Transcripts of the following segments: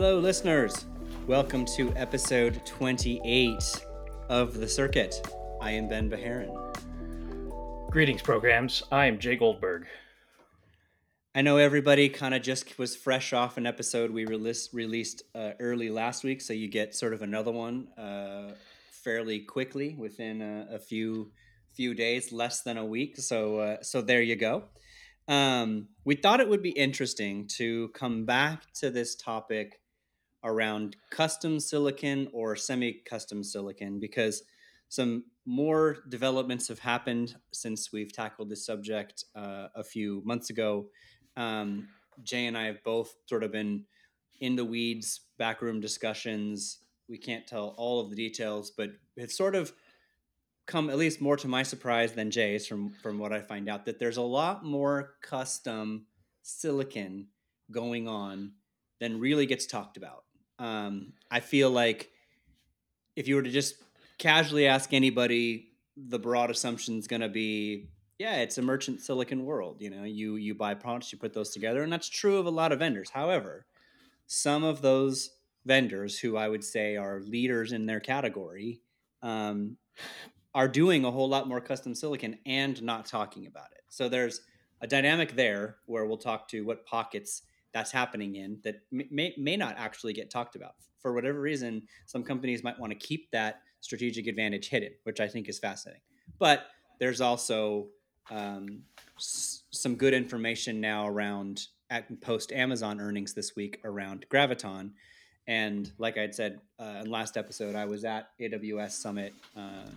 Hello, listeners. Welcome to episode 28 of The Circuit. I am Ben Bajarin. Greetings, programs. I am Jay Goldberg. I know everybody kind of just was fresh off an episode we released, released uh, early last week, so you get sort of another one uh, fairly quickly within a, a, few few days, less than a week. So uh, so there you go. Um, we thought it would be interesting to come back to this topic around custom silicon or semi-custom silicon because some more developments have happened since we've tackled this subject uh, a few months ago. Um, Jay and I have both sort of been in the weeds, backroom discussions. We can't tell all of the details, but it's sort of come at least more to my surprise than Jay's from from what I find out that there's a lot more custom silicon going on than really gets talked about. Um, I feel like if you were to just casually ask anybody, the broad assumption is going to be, yeah, it's a merchant silicon world. You know, you you buy products, you put those together, and that's true of a lot of vendors. However, some of those vendors who I would say are leaders in their category um, are doing a whole lot more custom silicon and not talking about it. So there's a dynamic there where we'll talk to what pockets that's happening in that may, may not actually get talked about. For whatever reason, some companies might want to keep that strategic advantage hidden, which I think is fascinating. But there's also um, s- some good information now around at post Amazon earnings this week around Graviton. And like I had said uh, in last episode, I was at AWS Summit um,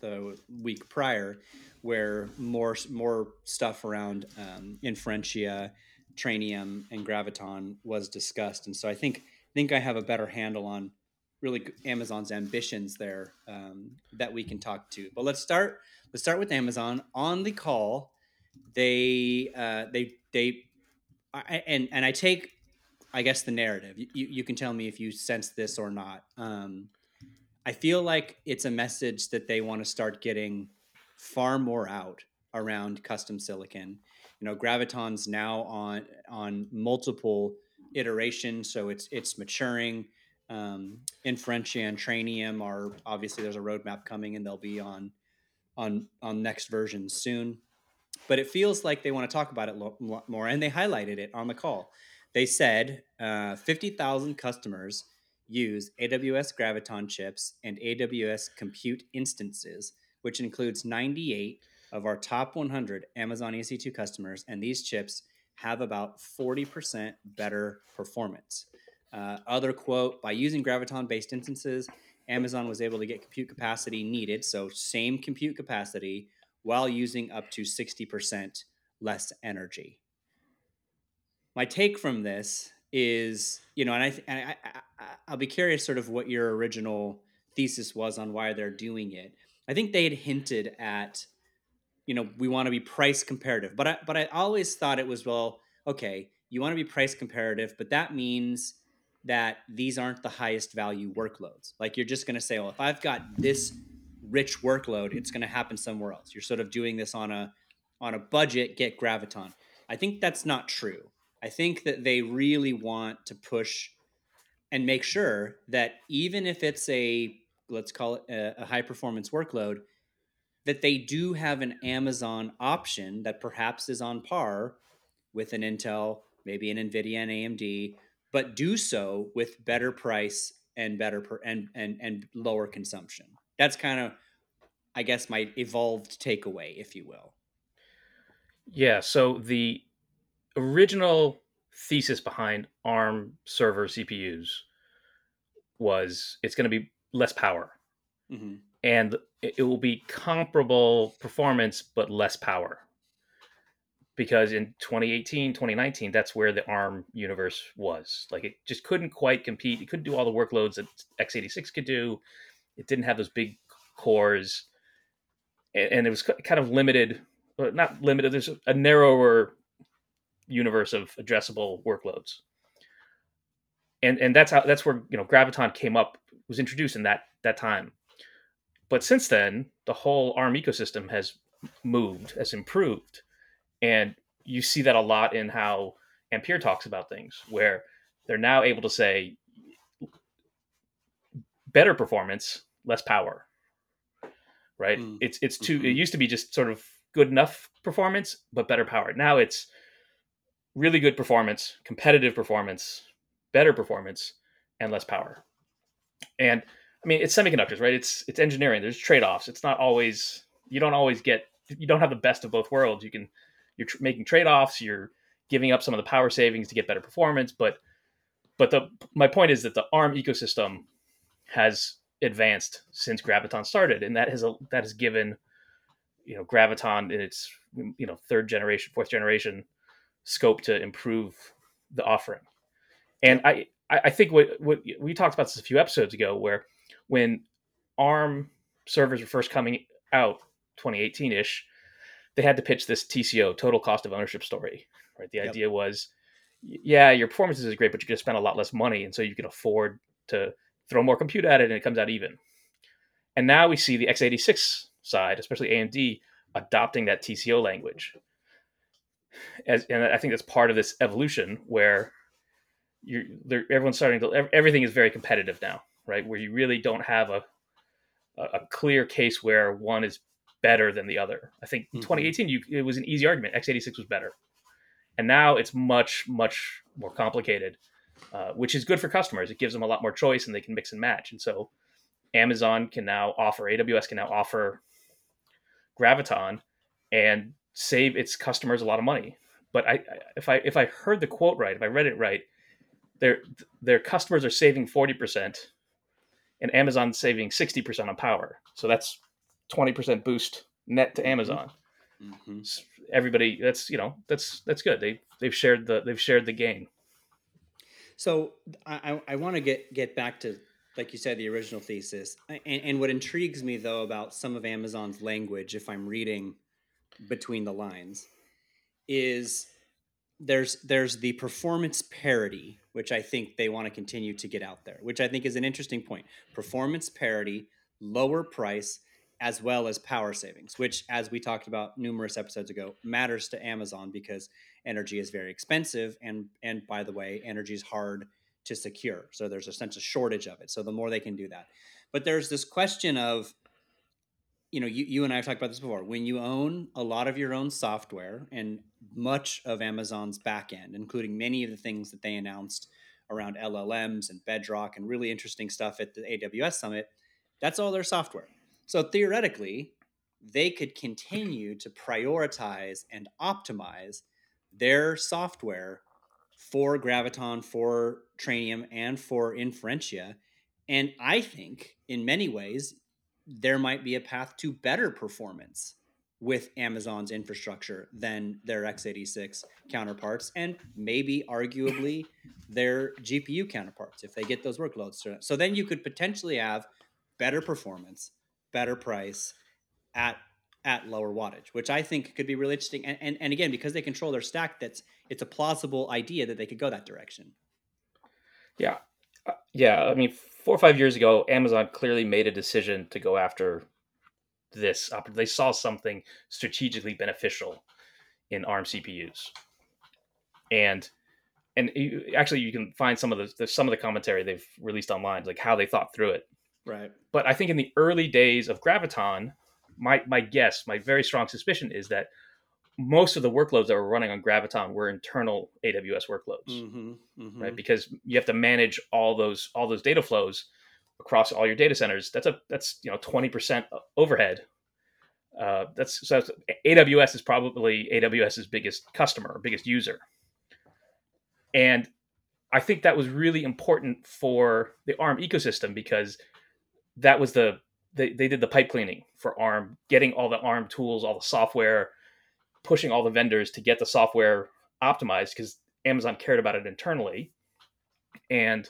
the week prior, where more more stuff around um, Inferentia, Trainium, and Graviton was discussed. And so I think think I have a better handle on really Amazon's ambitions there um, that we can talk to. But let's start. Let's start with Amazon on the call. They uh, they they I, and and I take I guess the narrative. You, you can tell me if you sense this or not. Um, I feel like it's a message that they want to start getting far more out around custom silicon. You know, Graviton's now on on multiple iterations, so it's it's maturing. Um, Inferentia and Trainium are obviously there's a roadmap coming, and they'll be on on on next versions soon. But it feels like they want to talk about it lo- more, and they highlighted it on the call. They said uh, 50,000 customers use AWS Graviton chips and AWS Compute instances, which includes 98 of our top 100 Amazon EC2 customers, and these chips have about 40% better performance. Uh, other quote by using Graviton based instances, Amazon was able to get compute capacity needed, so same compute capacity, while using up to 60% less energy. My take from this is, you know, and I, and I, I, I'll be curious sort of what your original thesis was on why they're doing it. I think they had hinted at, you know, we want to be price comparative, but I, but I always thought it was well, okay, you want to be price comparative, but that means that these aren't the highest value workloads. Like you're just going to say, well, if I've got this rich workload, it's going to happen somewhere else. You're sort of doing this on a on a budget. Get Graviton. I think that's not true. I think that they really want to push and make sure that even if it's a let's call it a, a high performance workload, that they do have an Amazon option that perhaps is on par with an Intel, maybe an Nvidia and AMD, but do so with better price and better per, and and and lower consumption. That's kind of I guess my evolved takeaway, if you will. Yeah, so the original thesis behind ARM server CPUs was it's going to be less power. Mm-hmm. And it will be comparable performance, but less power. Because in 2018, 2019, that's where the ARM universe was. Like it just couldn't quite compete. It couldn't do all the workloads that x86 could do. It didn't have those big cores. And, it was kind of limited, not limited, there's a narrower universe of addressable workloads. And and that's how that's where you know Graviton came up was introduced in that that time. But since then, the whole ARM ecosystem has moved, has improved, and you see that a lot in how Ampere talks about things, where they're now able to say better performance, less power. Right? Mm. It's it's too. Mm-hmm. It used to be just sort of good enough performance, but better power. Now it's really good performance, competitive performance, better performance, and less power. And I mean, it's semiconductors, right? It's it's engineering. There's trade offs. It's not always you don't always get you don't have the best of both worlds. You can you're tr- making trade offs. You're giving up some of the power savings to get better performance, but but the my point is that the ARM ecosystem has advanced since Graviton started, and that has a, that has given you know Graviton in its you know third generation, fourth generation scope to improve the offering. And I I think what what we talked about this a few episodes ago, where when ARM servers were first coming out, 2018 ish, they had to pitch this TCO, total cost of ownership story. Right, the yep. idea was, yeah, your performance is great, but you're going to spend a lot less money, and so you can afford to throw more compute at it, and it comes out even. And now we see the x86 side, especially AMD, adopting that TCO language. As, and I think that's part of this evolution where you're everyone's starting to everything is very competitive now, right? Where you really don't have a a clear case where one is better than the other. I think mm-hmm. 2018 you, it was an easy argument. x86 was better, and now it's much much more complicated, uh, which is good for customers. It gives them a lot more choice, and they can mix and match. And so Amazon can now offer AWS can now offer Graviton and save its customers a lot of money. But I, if I if I heard the quote right, if I read it right, their their customers are saving forty percent, and Amazon's saving sixty percent on power. So that's twenty percent boost net to mm-hmm. Amazon. Mm-hmm. Everybody, that's you know that's that's good. They they've shared the they've shared the gain. So I I want to get get back to like you said, the original thesis. And, and, what intrigues me, though, about some of Amazon's language, if I'm reading between the lines, is there's there's the performance parity, which I think they want to continue to get out there, which I think is an interesting point. Performance parity, lower price, as well as power savings, which, as we talked about numerous episodes ago, matters to Amazon because energy is very expensive, and and by the way, energy is hard to secure. So there's a sense of shortage of it. So the more they can do that. But there's this question of, you know, you, you and I have talked about this before. When you own a lot of your own software and much of Amazon's backend, including many of the things that they announced around LLMs and Bedrock and really interesting stuff at the AWS Summit, that's all their software. So theoretically, they could continue to prioritize and optimize their software for Graviton, for Trainium, and for Inferentia. And I think in many ways, there might be a path to better performance with Amazon's infrastructure than their x86 counterparts, and maybe arguably their GPU counterparts if they get those workloads. So then you could potentially have better performance, better price at at lower wattage, which I think could be really interesting. And, and, and again, because they control their stack, that's it's a plausible idea that they could go that direction. Yeah, uh, yeah. I mean, four or five years ago, Amazon clearly made a decision to go after this. They saw something strategically beneficial in ARM CPUs, and and you, actually, you can find some of the, the some of the commentary they've released online, like how they thought through it. Right. But I think in the early days of Graviton, my my guess, my very strong suspicion is that most of the workloads that were running on Graviton were internal AWS workloads, mm-hmm, mm-hmm. right? Because you have to manage all those all those data flows across all your data centers. That's a that's you know twenty percent overhead. Uh, that's so that's, AWS is probably AWS's biggest customer, biggest user, and I think that was really important for the ARM ecosystem because that was the they, they did the pipe cleaning for ARM, getting all the ARM tools, all the software, pushing all the vendors to get the software optimized because Amazon cared about it internally. And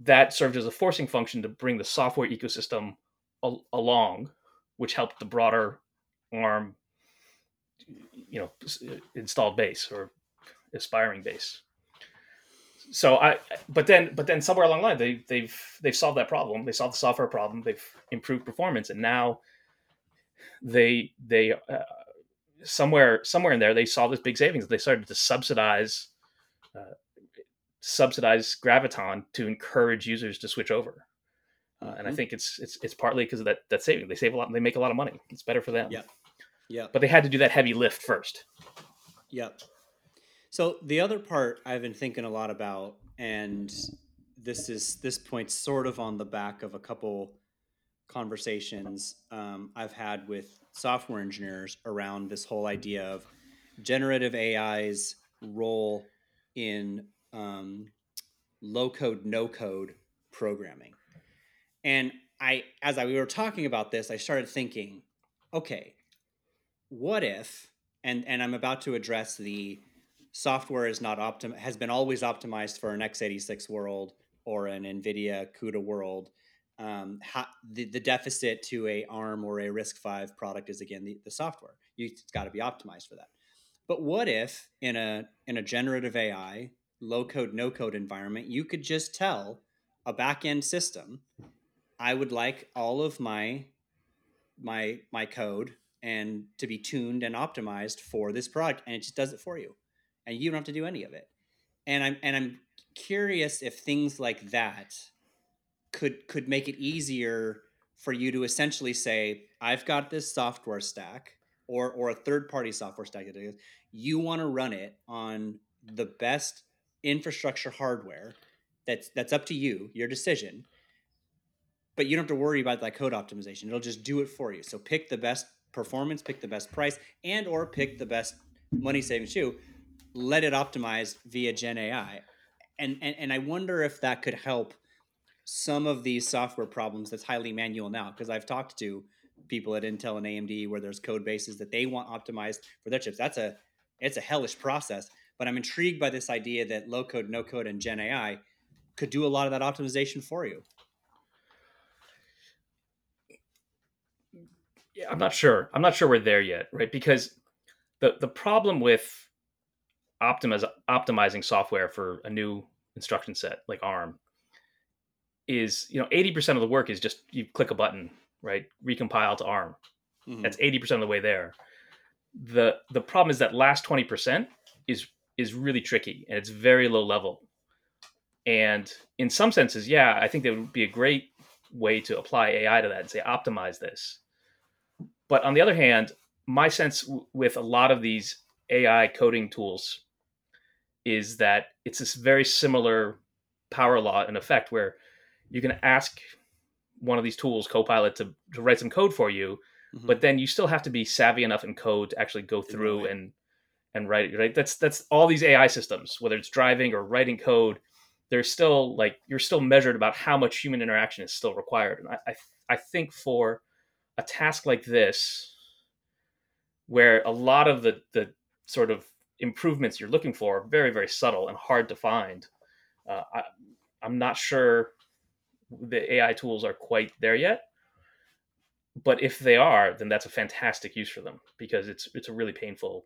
that served as a forcing function to bring the software ecosystem al- along, which helped the broader ARM, you know, installed base or aspiring base so I, but then, but then somewhere along the line, they they've they've solved that problem. They solved the software problem. They've improved performance, and now they they uh, somewhere somewhere in there they saw this big savings. They started to subsidize uh, subsidize Graviton to encourage users to switch over. Uh, mm-hmm. And I mm-hmm. think it's it's it's partly because of that that saving. They save a lot. They make a lot of money. It's better for them. Yeah, yeah. But they had to do that heavy lift first. Yep. So the other part I've been thinking a lot about, and this is this point sort of on the back of a couple conversations um, I've had with software engineers around this whole idea of generative AI's role in um, low code, no code programming. And I, as I we were talking about this, I started thinking, okay, what if, and and I'm about to address the software is not optim has been always optimized for an x86 world or an NVIDIA CUDA world. Um, how, the, the deficit to a ARM or a RISC-V product is again the, the software. You, it's got to be optimized for that. But what if in a in a generative AI, low code, no code environment, you could just tell a back end system, I would like all of my my my code and to be tuned and optimized for this product, and it just does it for you, and you don't have to do any of it. And I'm and I'm curious if things like that could could make it easier for you to essentially say, I've got this software stack or or a third party software stack that is, you want to run it on the best infrastructure hardware that's that's up to you, your decision. But you don't have to worry about that code optimization. It'll just do it for you. So pick the best performance, pick the best price, and or pick the best money saving shoe. Let it optimize via Gen AI. And, and and I wonder if that could help some of these software problems that's highly manual now. Because I've talked to people at Intel and AMD where there's code bases that they want optimized for their chips. That's a it's a hellish process. But I'm intrigued by this idea that low code, no code, and Gen AI could do a lot of that optimization for you. Yeah, I'm not sure. I'm not sure we're there yet, right? Because the the problem with optimiz- optimizing software for a new instruction set like ARM is, you know, 80% of the work is just you click a button right? Recompile to ARM. Mm-hmm. That's 80% of the way there. The the problem is that last 20% is is really tricky and it's very low level. And in some senses, yeah, I think that would be a great way to apply AI to that and say optimize this. But on the other hand, my sense w- with a lot of these AI coding tools is that it's this very similar power law in effect where you can ask one of these tools, Copilot, to, to write some code for you, mm-hmm. but then you still have to be savvy enough in code to actually go through and and write it. Right? That's that's all these AI systems, whether it's driving or writing code. There's still like you're still measured about how much human interaction is still required, and I I, I think for a task like this, where a lot of the the sort of improvements you're looking for are very very subtle and hard to find. Uh, I, I'm not sure the AI tools are quite there yet. But if they are, then that's a fantastic use for them because it's it's a really painful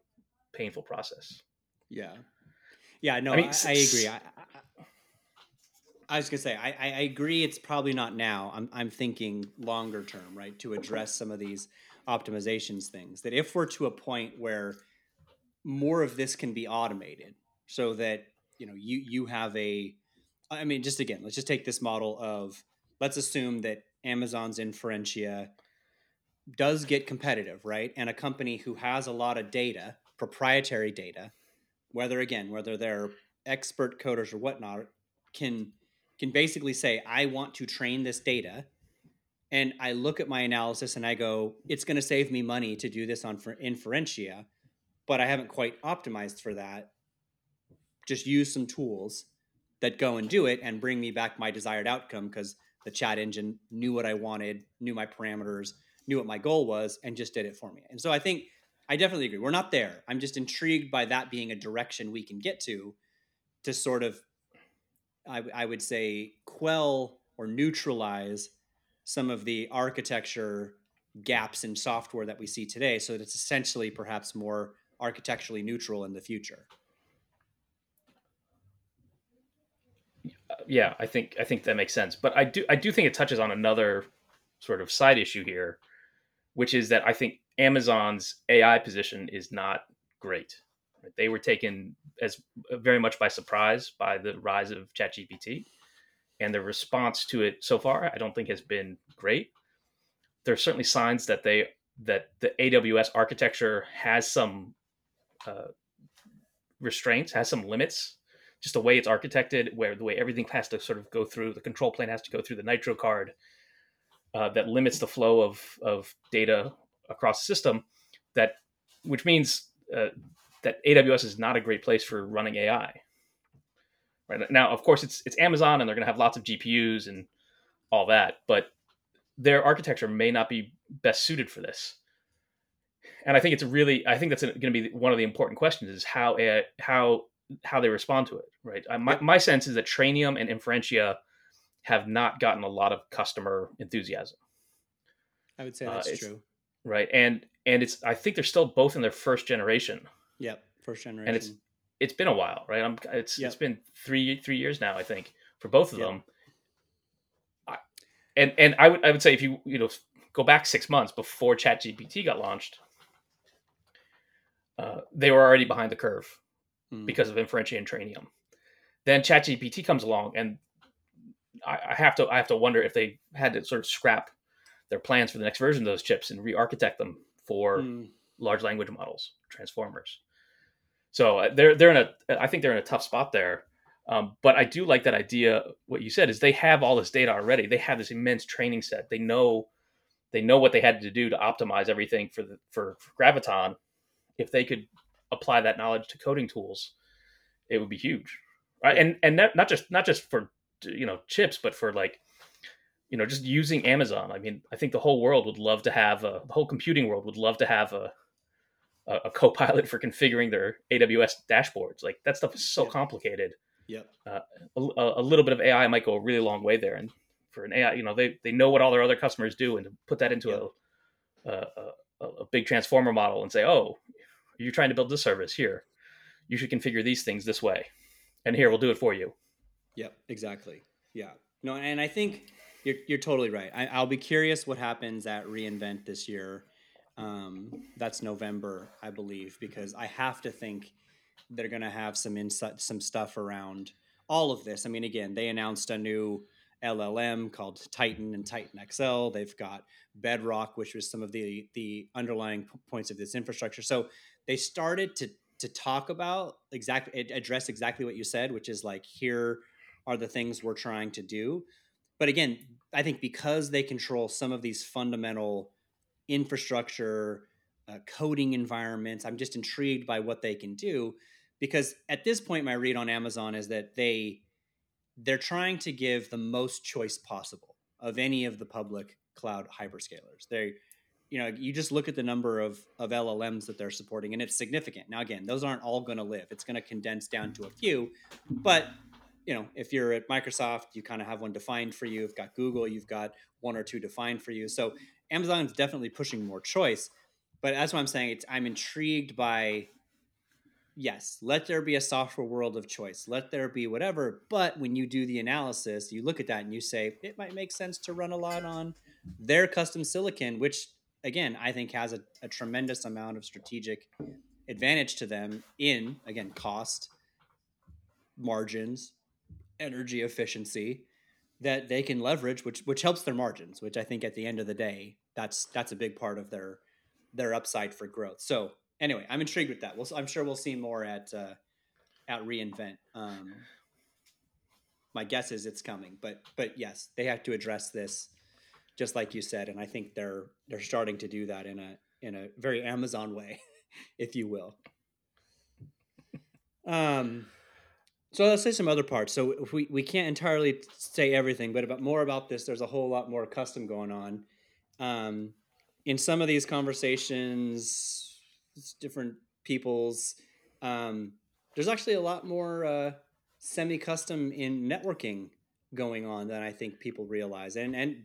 painful process. Yeah, yeah. No, I, mean, I, I agree. I, I, was gonna say I, I agree. It's probably not now. I'm I'm thinking longer term, right, to address some of these optimizations things. That if we're to a point where more of this can be automated, so that you know you you have a I mean, just again, let's just take this model of let's assume that Amazon's Inferentia does get competitive, right? And a company who has a lot of data, proprietary data, whether again, whether they're expert coders or whatnot, can can basically say, I want to train this data. And I look at my analysis and I go, it's going to save me money to do this on for Inferentia, but I haven't quite optimized for that. Just use some tools that go and do it and bring me back my desired outcome because the chat engine knew what I wanted, knew my parameters, knew what my goal was, and just did it for me. And so I think I definitely agree. We're not there. I'm just intrigued by that being a direction we can get to, to sort of, I, I would say, quell or neutralize some of the architecture gaps in software that we see today so that it's essentially perhaps more architecturally neutral in the future. yeah, I think I think that makes sense. But I do I do think it touches on another sort of side issue here, which is that I think Amazon's AI position is not great. They were taken as very much by surprise by the rise of ChatGPT, and the response to it so far, I don't think has been great. There are certainly signs that they that the AWS architecture has some uh, restraints, has some limits, just the way it's architected, where the way everything has to sort of go through the control plane has to go through the Nitro card, uh, that limits the flow of of data across the system. That which means uh, that AWS is not a great place for running AI. Right now, of course, it's it's Amazon, and they're going to have lots of GPUs and all that, but their architecture may not be best suited for this. And I think it's really, I think that's going to be one of the important questions: is how how how they respond to it. Right. My my sense is that Trainium and Inferentia have not gotten a lot of customer enthusiasm. I would say that's uh, true. Right. And and it's I think they're still both in their first generation. Yep, first generation. And it's it's been a while, right? I'm it's yep. it's been three three years now, I think, for both of yep. them. I, and and I would I would say if you you know go back six months before ChatGPT got launched, uh, they were already behind the curve mm. because of Inferentia and Trainium. Then ChatGPT comes along, and I, I have to I have to wonder if they had to sort of scrap their plans for the next version of those chips and re-architect them for mm. large language models, transformers. So uh, they're they're in a I think they're in a tough spot there. Um, but I do like that idea. What you said is they have all this data already. They have this immense training set. They know they know what they had to do to optimize everything for the for, for Graviton. If they could apply that knowledge to coding tools, it would be huge, right? And and not just not just for you know chips, but for like you know just using Amazon. I mean, I think the whole world would love to have a the whole computing world would love to have a a, a co-pilot for configuring their AWS dashboards. Like that stuff is so complicated. Yep. Uh, a, a, little bit of AI might go a really long way there. And for an AI, you know, they, they know what all their other customers do, and to put that into yep. a, a, a big transformer model and say, oh, you're trying to build this service here, you should configure these things this way, and here we'll do it for you. Yep. Exactly. Yeah. No, and I think you're you're totally right. I, will be curious what happens at reInvent this year um, that's November, I believe, because I have to think they're going to have some insight, some stuff around all of this. I mean, again, they announced a new LLM called Titan and Titan XL. They've got Bedrock, which was some of the the underlying points of this infrastructure. So they started to to talk about exactly address exactly what you said, which is like here are the things we're trying to do. But again, I think because they control some of these fundamental infrastructure, uh, coding environments. I'm just intrigued by what they can do because at this point, my read on Amazon is that they they're trying to give the most choice possible of any of the public cloud hyperscalers. They you know, you just look at the number of, of LLMs that they're supporting, and it's significant. Now, again, those aren't all going to live. It's going to condense down to a few, but you know, if you're at Microsoft, you kind of have one defined for you. You've got Google, you've got one or two defined for you. So Amazon is definitely pushing more choice, but that's what I'm saying. It's I'm intrigued by yes, let there be a software world of choice. Let there be whatever. But when you do the analysis, you look at that and you say it might make sense to run a lot on their custom silicon, which again I think has a, a tremendous amount of strategic advantage to them in again cost, margins, energy efficiency that they can leverage, which which helps their margins. Which I think at the end of the day that's that's a big part of their their upside for growth. So anyway, I'm intrigued with that. We'll, I'm sure we'll see more at uh, at reInvent. Um, my guess is it's coming, but but yes, they have to address this, just like you said, and I think they're they're starting to do that in a in a very Amazon way, if you will. Um, so let's say some other parts. So we, we can't entirely say everything, but about more about this, there's a whole lot more custom going on um, in some of these conversations, different people's, um, there's actually a lot more uh, semi-custom in networking going on than I think people realize, and and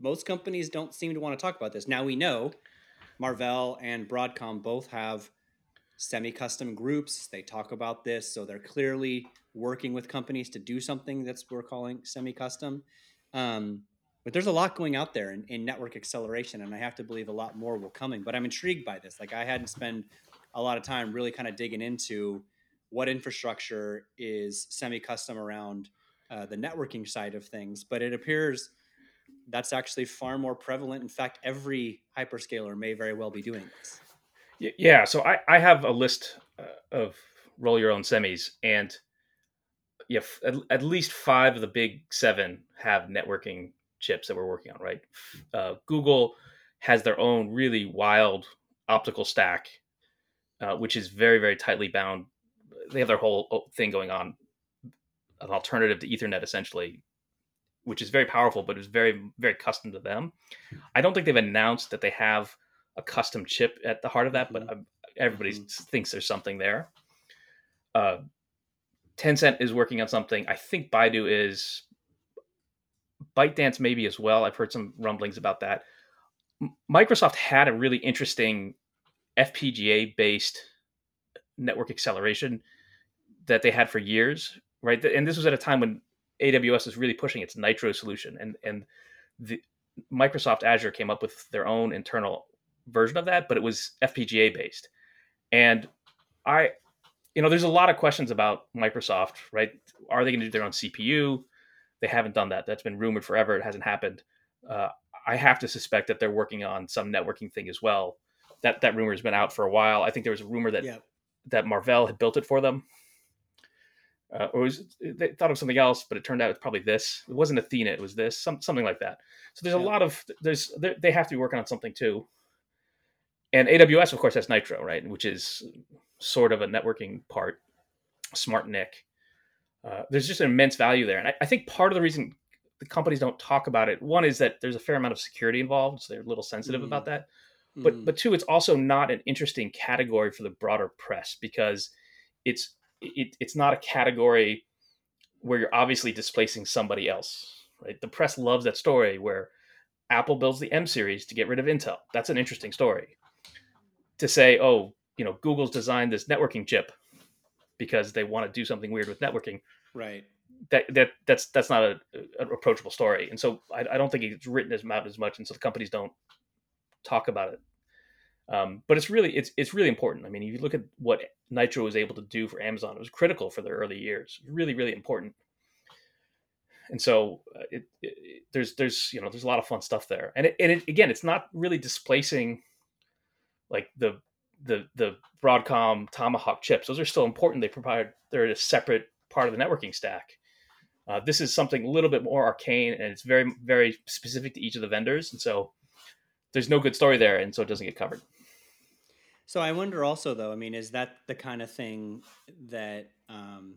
most companies don't seem to want to talk about this. Now we know Marvell and Broadcom both have semi-custom groups. They talk about this, so they're clearly working with companies to do something that's we're calling semi-custom. Um, but there's a lot going out there in, in network acceleration and i have to believe a lot more will coming but i'm intrigued by this like i hadn't spent a lot of time really kind of digging into what infrastructure is semi-custom around uh, the networking side of things. But it appears that's actually far more prevalent. In fact, every hyperscaler may very well be doing this. Yeah. So I, I have a list uh, of roll your own semis, and yeah, at, at, least five of the big seven have networking chips that we're working on. Right. Uh, Google has their own really wild optical stack, uh, which is very very tightly bound. They have their whole thing going on, an alternative to Ethernet essentially, which is very powerful, but it's very very custom to them. I don't think they've announced that they have a custom chip at the heart of that, but mm-hmm. everybody mm-hmm. thinks there's something there. Uh, Tencent is working on something. I think Baidu is. ByteDance maybe as well. I've heard some rumblings about that. Microsoft had a really interesting FPGA based network acceleration that they had for years, right? And this was at a time when AWS was really pushing its Nitro solution, and and the Microsoft Azure came up with their own internal version of that, but it was FPGA based. And I, you know, there's a lot of questions about Microsoft, right? Are they going to do their own CPU? They haven't done that. That's been rumored forever. It hasn't happened. Uh, I have to suspect that they're working on some networking thing as well. That that rumor has been out for a while. I think there was a rumor that yeah. that Marvell had built it for them, uh, or was, they thought of something else, but it turned out it's probably this. It wasn't Athena. It was this, some, something like that. So there's yeah. a lot of there's they have to be working on something too and AWS, of course, has Nitro, right, which is sort of a networking part, SmartNIC. Uh, there's just an immense value there, and I, I, think part of the reason the companies don't talk about it, one is that there's a fair amount of security involved, so they're a little sensitive mm. about that. But mm. but two, it's also not an interesting category for the broader press because it's it, it's not a category where you're obviously displacing somebody else. Right? The press loves that story where Apple builds the M series to get rid of Intel. That's an interesting story to say, oh, you know, Google's designed this networking chip because they want to do something weird with networking. Right. That that that's that's not a, an approachable story, and so I, I, don't think it's written as out as much, and so the companies don't talk about it. Um, but it's really it's it's really important. I mean, if you look at what Nitro was able to do for Amazon, it was critical for their early years. Really, really important. And so uh, it, it, there's there's you know there's a lot of fun stuff there, and it, and it, again, it's not really displacing like the the the Broadcom Tomahawk chips. Those are still important. They provide they're a separate part of the networking stack. Uh, this is something a little bit more arcane, and it's very very specific to each of the vendors, and so there's no good story there, and so it doesn't get covered. So I wonder also, though. I mean, is that the kind of thing that um,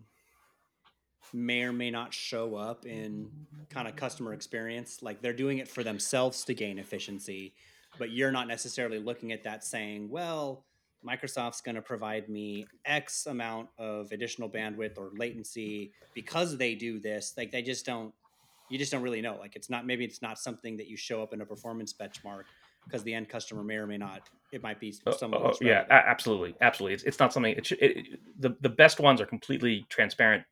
may or may not show up in kind of customer experience? Like they're doing it for themselves to gain efficiency, but you're not necessarily looking at that saying, well, Microsoft's going to provide me X amount of additional bandwidth or latency because they do this. Like they just don't, you just don't really know. Like it's not, maybe it's not something that you show up in a performance benchmark because the end customer may or may not. It might be oh, some. Oh, oh, yeah, absolutely, absolutely. It's, it's not something. It, should, it, the the best ones are completely transparent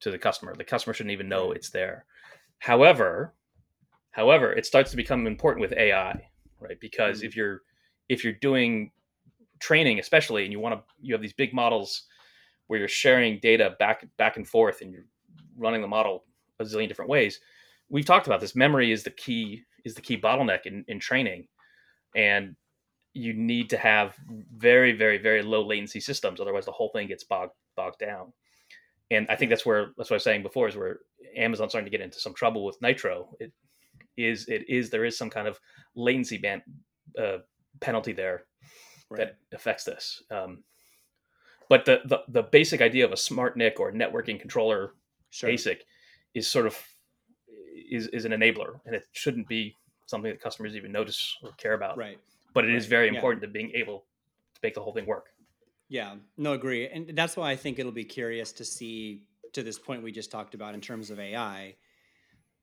to the customer. The customer shouldn't even know it's there. However, however, it starts to become important with AI right? Because mm-hmm. if you're if you're doing training, especially, and you want to you have these big models where you're sharing data back back and forth, and you're running the model a zillion different ways. We've talked about this. Memory is the key is the key bottleneck in, in training, and you need to have very very very low latency systems otherwise the whole thing gets bogged bogged down and i think that's where that's what i was saying before is where amazon's starting to get into some trouble with nitro it, is it is there is some kind of latency ban uh, penalty there right. that affects this. Um, but the, the the basic idea of a smart NIC or networking controller sure. basic is sort of is is an enabler, and it shouldn't be something that customers even notice or care about. Right. But it right. is very important yeah. to being able to make the whole thing work. Yeah, no, agree, and that's why I think it'll be curious to see to this point we just talked about in terms of AI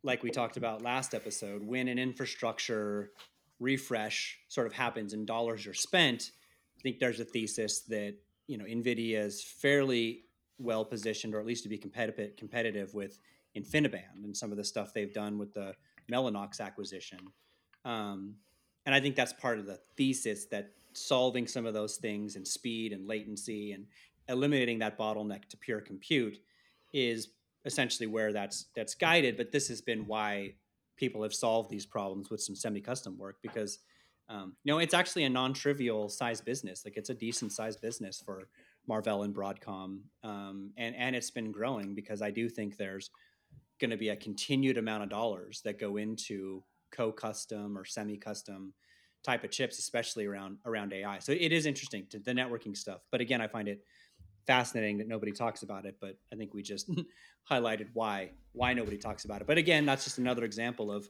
like we talked about last episode, when an infrastructure refresh sort of happens and dollars are spent, I think there's a thesis that you know NVIDIA is fairly well positioned, or at least to be competitive competitive with InfiniBand and some of the stuff they've done with the Mellanox acquisition. Um, and I think that's part of the thesis that solving some of those things and speed and latency and eliminating that bottleneck to pure compute is essentially where that's that's guided but this has been why people have solved these problems with some semi-custom work because um, you know it's actually a non-trivial size business. Like it's a decent size business for marvell and broadcom um, and and it's been growing because i do think there's going to be a continued amount of dollars that go into co-custom or semi-custom type of chips especially around around ai so it is interesting to the networking stuff but again i find it fascinating that nobody talks about it, but I think we just highlighted why why nobody talks about it. But again, that's just another example of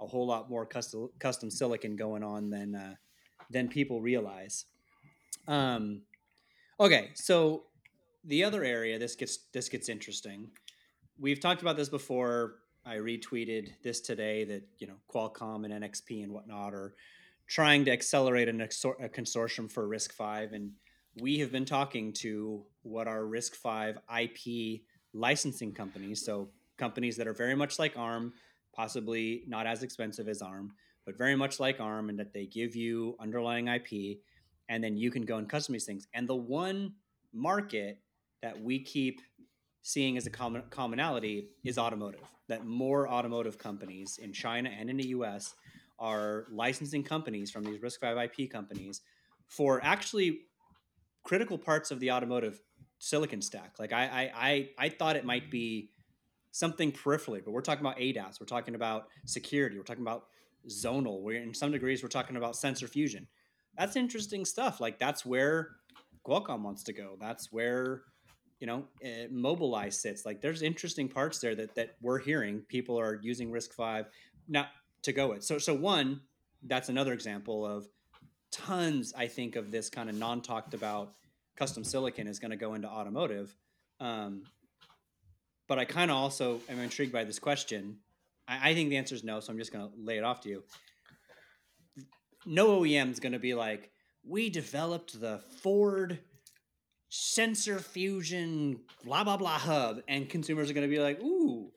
a whole lot more custom custom silicon going on than uh, than people realize. Um, okay, so the other area this gets this gets interesting. We've talked about this before. I retweeted this today that you know Qualcomm and NXP and whatnot are trying to accelerate a consortium for RISC-V and we have been talking to what are RISC-V IP licensing companies, so companies that are very much like ARM, possibly not as expensive as ARM, but very much like ARM, and that they give you underlying IP, and then you can go and customize things. And the one market that we keep seeing as a common, commonality is automotive. That more automotive companies in China and in the U.S. are licensing companies from these RISC-V IP companies for actually critical parts of the automotive silicon stack. Like I, I, I, I thought it might be something peripherally, but we're talking about ADAS, we're talking about security, we're talking about zonal. We're in some degrees we're talking about sensor fusion. That's interesting stuff. Like that's where Qualcomm wants to go. That's where you know uh, Mobileye sits. Like there's interesting parts there that that we're hearing people are using RISC-V not to go with. So so one that's another example of tons, I think, of this kind of non talked about custom silicon is going to go into automotive. Um, but I kind of also am intrigued by this question. I, I think the answer is no, so I'm just going to lay it off to you. No OEM is going to be like, we developed the Ford sensor fusion blah blah blah hub and consumers are going to be like ooh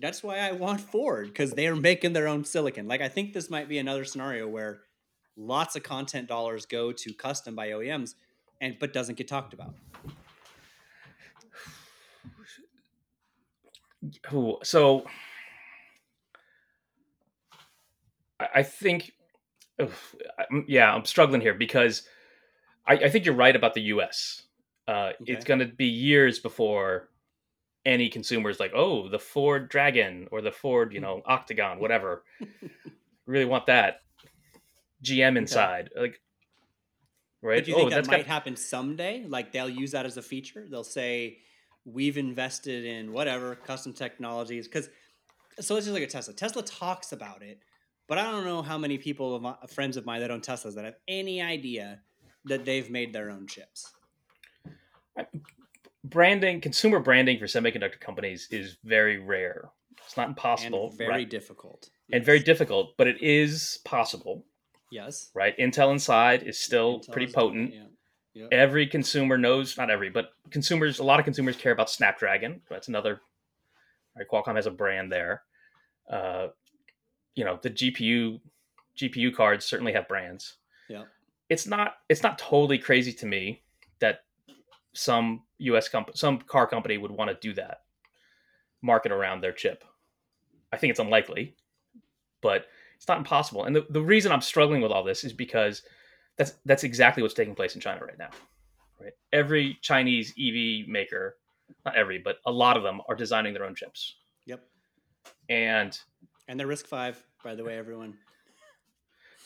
that's why i want ford because they're making their own silicon like i think this might be another scenario where lots of content dollars go to custom by OEMs and but doesn't get talked about. So I think, yeah, I'm struggling here because I, I think you're right about the U.S. Uh, okay. It's going to be years before any consumers like, oh, the Ford Dragon or the Ford, you know, Octagon, whatever. really want that. GM inside. Okay. Like, right? But do you oh, think oh, that might got... happen someday? Like they'll use that as a feature. They'll say, "We've invested in whatever custom technologies." Because so let's just look at Tesla. Tesla talks about it, but I don't know how many people, my, friends of mine that own Teslas, that have any idea that they've made their own chips. Branding, consumer branding for semiconductor companies is very rare. It's not impossible. And very right? difficult. And yes. very difficult, but it is possible. Yes. Right. Intel Inside is still Intel pretty potent. Yeah. Yep. Every consumer knows, not every, but consumers, a lot of consumers care about Snapdragon. That's another, right? Qualcomm has a brand there. Uh, you know, the GPU, GPU cards certainly have brands. Yeah. It's not, it's not totally crazy to me that some US company, some car company would want to do that, market around their chip. I think it's unlikely, but it's not impossible. And the, the reason I'm struggling with all this is because that's that's exactly what's taking place in China right now. Right? Every Chinese EV maker, not every, but a lot of them are designing their own chips. Yep. And and they're RISC-V, by the way, everyone.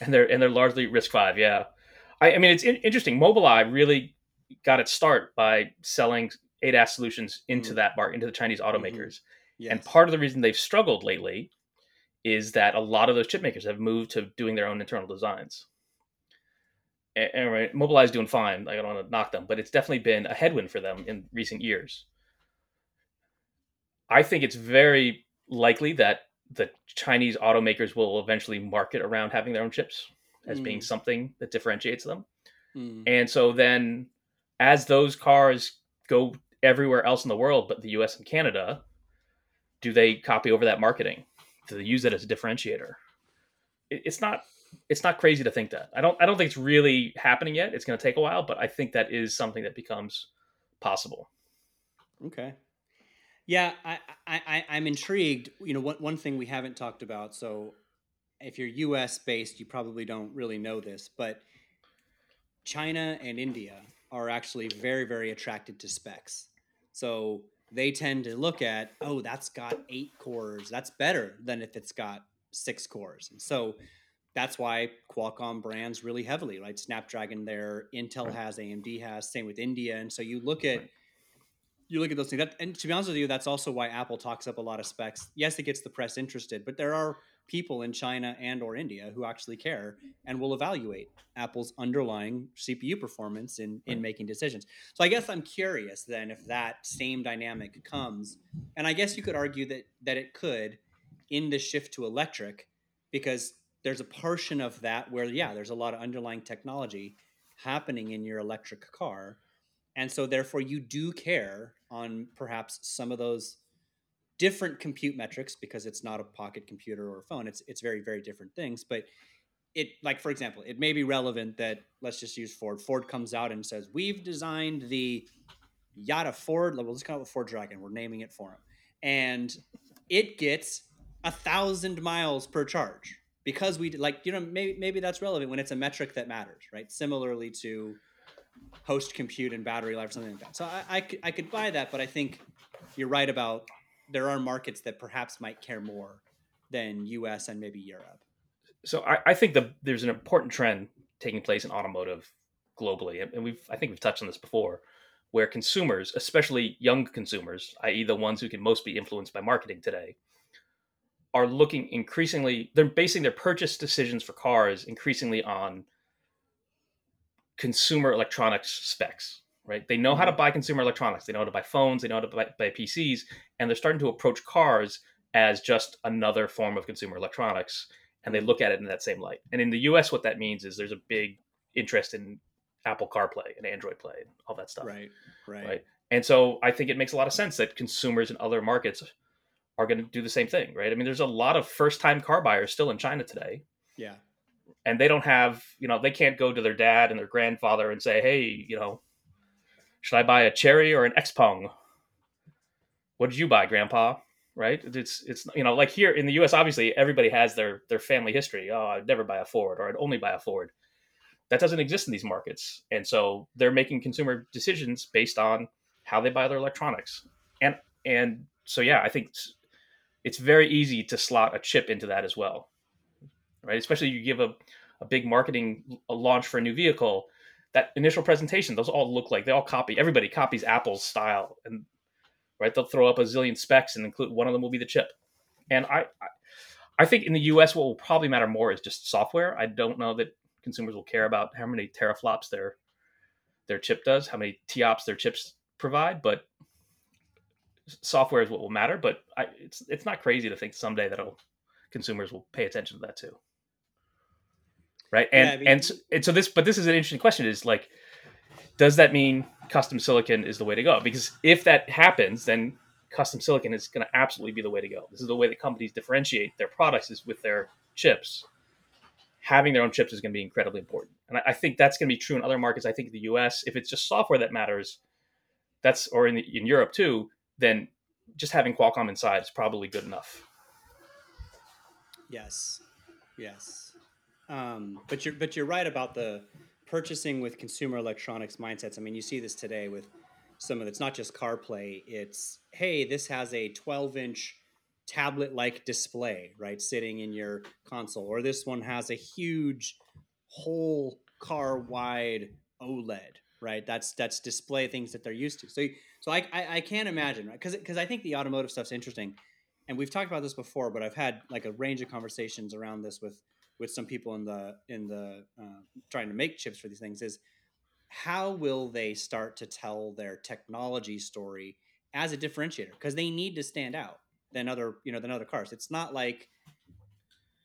And they're and they're largely RISC-V, yeah. I, I mean, it's in, interesting. Mobileye really got its start by selling ADAS solutions into mm that market, into the Chinese automakers. Mm-hmm. Yes. And part of the reason they've struggled lately is that a lot of those chip makers have moved to doing their own internal designs. And, and right, Mobileye is doing fine. I don't want to knock them, but it's definitely been a headwind for them in recent years. I think it's very likely that the Chinese automakers will eventually market around having their own chips as mm. being something that differentiates them. Mm. And so then as those cars go everywhere else in the world but the US and Canada, do they copy over that marketing? To use it as a differentiator. It, it's not it's not crazy to think that. I don't I don't think it's really happening yet. It's going to take a while, but I think that is something that becomes possible. Okay. Yeah, I, I, I am intrigued. You know, one one thing we haven't talked about. So, if you're U.S. based, you probably don't really know this, but China and India are actually very very attracted to specs. So they tend to look at, oh, that's got eight cores. That's better than if it's got six cores. And so that's why Qualcomm brands really heavily, right? Snapdragon there, Intel has, AMD has, same with India. And so you look at you look at those things. That, and to be honest with you, that's also why Apple talks up a lot of specs. Yes, it gets the press interested, but there are people in China and or India who actually care and will evaluate Apple's underlying CPU performance in in making decisions. So I guess I'm curious then if that same dynamic comes, and I guess you could argue that that it could in the shift to electric, because there's a portion of that where yeah, there's a lot of underlying technology happening in your electric car. And so therefore you do care on perhaps some of those different compute metrics because it's not a pocket computer or a phone. It's it's very very different things. But it like for example, it may be relevant that let's just use Ford. Ford comes out and says we've designed the Yada Ford. Let's call it Ford Dragon. We're naming it for him, and it gets a thousand miles per charge because we like you know maybe maybe that's relevant when it's a metric that matters, right? Similarly to host compute and battery life or something like that. So I, I, I could buy that, but I think you're right about there are markets that perhaps might care more than US and maybe Europe. So I, I think the, there's an important trend taking place in automotive globally, and we've I think we've touched on this before, where consumers, especially young consumers, i.e., the ones who can most be influenced by marketing today, are looking increasingly. They're basing their purchase decisions for cars increasingly on consumer electronics specs right? They know how to mm-hmm. buy consumer electronics. They know how to buy phones. They know how to buy, buy PCs, and they're starting to approach cars as just another form of consumer electronics, and they mm-hmm. look at it in that same light. And in the U.S., what that means is there's a big interest in Apple CarPlay and Android Play and all that stuff. Right, right, right. And so I think it makes a lot of sense that consumers in other markets are going to do the same thing, right? I mean, there's a lot of first-time car buyers still in China today. Yeah. And they don't have, you know, they can't go to their dad and their grandfather and say, "Hey, you know, should I buy a Chery or an Xpeng? What did you buy, Grandpa? Right? It's it's you know like here in the U.S. Obviously, everybody has their their family history. Oh, I'd never buy a Ford, or I'd only buy a Ford. That doesn't exist in these markets, and so they're making consumer decisions based on how they buy their electronics. And and so yeah, I think it's, it's very easy to slot a chip into that as well, right? Especially you give a a big marketing launch for a new vehicle that initial presentation, those all look like they all copy. Everybody copies Apple's style, and right, they'll throw up a zillion specs and include one of them will be the chip. And I, I, think in the U.S. what will probably matter more is just software. I don't know that consumers will care about how many teraflops their their chip does, how many TOPS their chips provide, but software is what will matter. But I, it's it's not crazy to think someday that consumers will pay attention to that too right? And yeah, I mean, and, so, and so this, but this is an interesting question: is like, does that mean custom silicon is the way to go? Because if that happens, then custom silicon is going to absolutely be the way to go. This is the way that companies differentiate their products is with their chips. Having their own chips is going to be incredibly important, and I, I think that's going to be true in other markets. I think the U.S., if it's just software that matters, that's or in the, in Europe too, then just having Qualcomm inside is probably good enough. Yes, yes. Um, but you're but you're right about the purchasing with consumer electronics mindsets. I mean, you see this today with some of it's not just CarPlay. It's hey, this has a 12 inch tablet like display right sitting in your console, or this one has a huge whole car wide OLED right. That's that's display things that they're used to. So so I I, I can't imagine right because because I think the automotive stuff's interesting, and we've talked about this before, but I've had like a range of conversations around this with with some people in the in the uh, trying to make chips for these things is how will they start to tell their technology story as a differentiator? Because they need to stand out than other you know than other cars. It's not like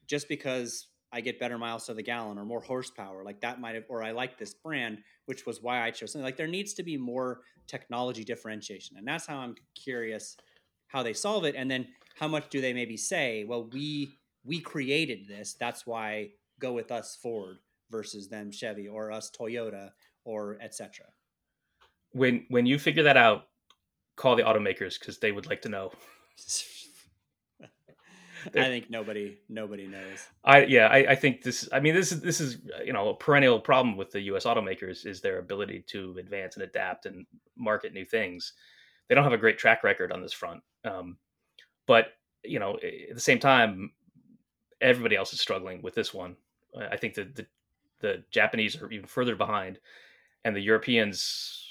just because i get better miles to the gallon or more horsepower like that might have or i like this brand which was why i chose something. Like there needs to be more technology differentiation. And that's how i'm curious how they solve it. And then how much do they maybe say well we we created this. That's why go with us Ford versus them Chevy or us Toyota or etc. When when you figure that out, call the automakers because they would like to know. I think nobody nobody knows. I yeah, I, I think this. I mean, this is this is you know a perennial problem with the U.S. automakers is their ability to advance and adapt and market new things. They don't have a great track record on this front, um, but you know at the same time, everybody else is struggling with this one. I think that the the Japanese are even further behind, and the Europeans.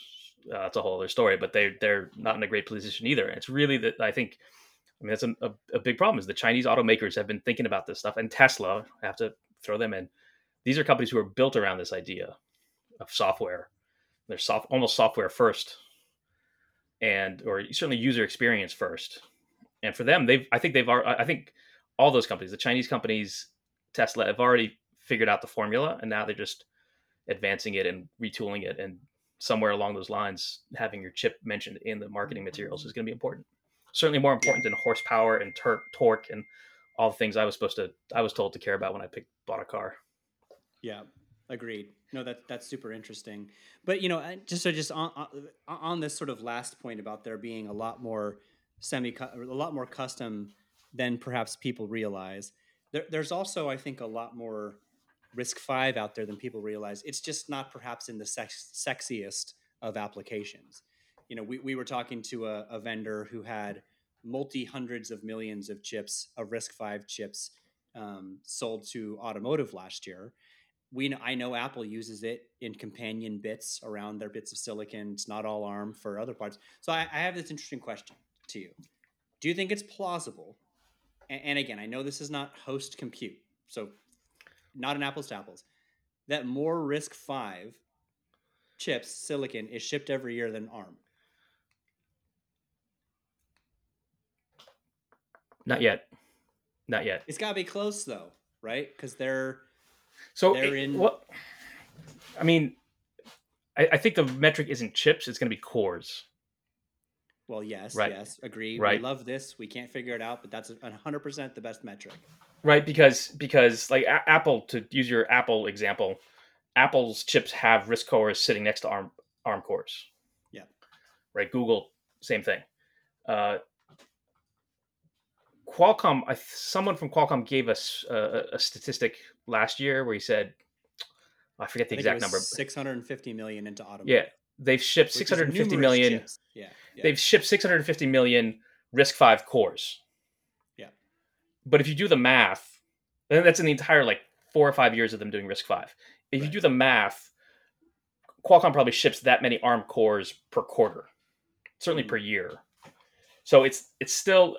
Uh, that's a whole other story, but they they're not in a great position either. And it's really that I think I mean, that's a, a, a, big problem. Is the Chinese automakers have been thinking about this stuff, and Tesla. I have to throw them in. These are companies who are built around this idea of software. They're soft, almost software first, and or certainly user experience first. And for them, they've I think they've I think all those companies, the Chinese companies, Tesla, have already figured out the formula, and now they're just advancing it and retooling it. And somewhere along those lines, having your chip mentioned in the marketing materials is going to be important certainly more important yeah. than horsepower and tor- torque and all the things I was supposed to I was told to care about when I picked bought a car. Yeah, agreed. No, that that's super interesting. But you know, just so just on on this sort of last point about there being a lot more semi a lot more custom than perhaps people realize. There, there's also I think a lot more RISC-V out there than people realize. It's just not perhaps in the sex, sexiest of applications you know, we, we were talking to a, a vendor who had multi hundreds of millions of chips of RISC-V chips um, sold to automotive last year. We know, I know Apple uses it in companion bits around their bits of silicon. It's not all ARM for other parts. So I, I have this interesting question to you. Do you think it's plausible? And, and again, I know this is not host compute, so not an apples to apples. That more RISC-V chips, silicon, is shipped every year than ARM. Not yet. Not yet. It's got to be close though, right? Because they're so they're in. What? I mean, I, I, think the metric isn't chips; it's going to be cores. Well, yes, right. yes, agree. Right. We love this. We can't figure it out, but that's hundred percent the best metric. Right, because because like a- Apple, to use your Apple example, Apple's chips have RISC cores sitting next to ARM ARM cores. Yeah. Right. Google, same thing. Uh, Qualcomm, I, someone from Qualcomm gave us a, a, statistic last year where he said, I forget the I exact number. 650 million into automotive. Yeah, they've shipped 650 million. Yeah, yeah, they've shipped 650 million RISC-V cores. Yeah, but if you do the math, and that's in the entire like four or five years of them doing RISC-V. If right. you do the math, Qualcomm probably ships that many ARM cores per quarter, certainly mm. per year. So it's it's still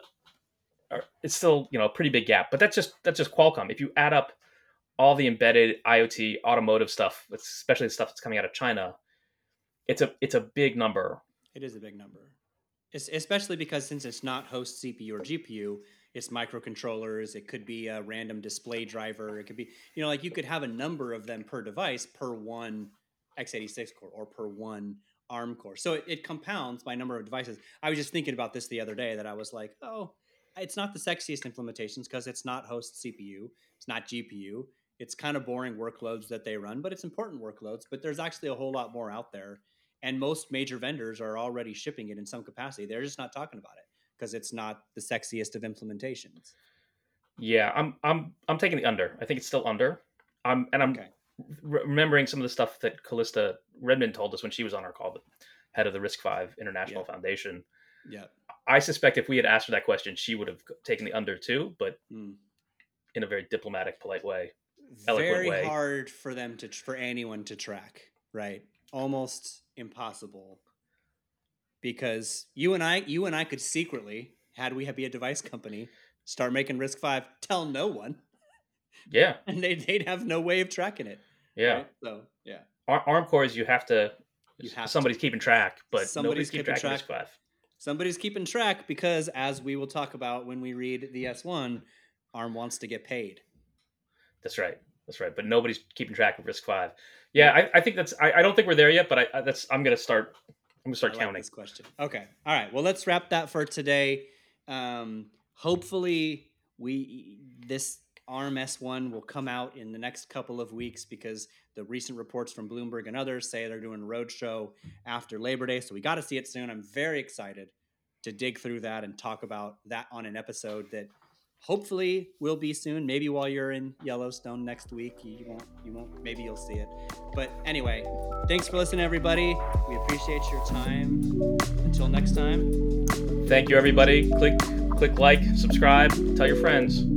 it's still you know a pretty big gap. But that's just that's just Qualcomm. If you add up all the embedded IoT automotive stuff, especially the stuff that's coming out of China, it's a it's a big number. It is a big number, it's, especially because since it's not host CPU or GPU, it's microcontrollers. It could be a random display driver. It could be you know like you could have a number of them per device per one x86 core or per one ARM core. So it, it compounds by number of devices. I was just thinking about this the other day that I was like, oh it's not the sexiest implementations because it's not host CPU, it's not GPU. It's kind of boring workloads that they run, but it's important workloads. But there's actually a whole lot more out there, and most major vendors are already shipping it in some capacity. They're just not talking about it because it's not the sexiest of implementations. Yeah, I'm I'm I'm taking the under. I think it's still under. I'm and I'm okay. re- remembering some of the stuff that Calista Redmond told us when she was on our call, the head of the RISC-V International yeah. Foundation. Yeah. I suspect if we had asked her that question, she would have taken the under too, but mm. in a very diplomatic, polite way. Very way. hard for them to for anyone to track, right? Almost impossible. Because you and I, you and I could secretly, had we be a device company, start making RISC-V, tell no one. Yeah, and they'd they'd have no way of tracking it. Yeah. Right? So yeah, ARM cores you have to. You have somebody's to. keeping track, but somebody's keeping track. Somebody's keeping track because, as we will talk about when we read the S1, ARM wants to get paid. That's right. That's right. But nobody's keeping track of RISC-V. Yeah, I, I think that's. I, I, don't think we're there yet, but I, that's. I'm gonna start. I'm gonna start I counting this question. Okay. All right. Well, let's wrap that for today. Um, hopefully, we this ARM S1 will come out in the next couple of weeks because the recent reports from Bloomberg and others say they're doing a roadshow after Labor Day. So we got to see it soon. I'm very excited to dig through that and talk about that on an episode that hopefully will be soon. Maybe while you're in Yellowstone next week, you won't, you won't, maybe you'll see it. But anyway, thanks for listening, everybody. We appreciate your time. Until next time. Thank you, everybody. Click, click like, subscribe, tell your friends.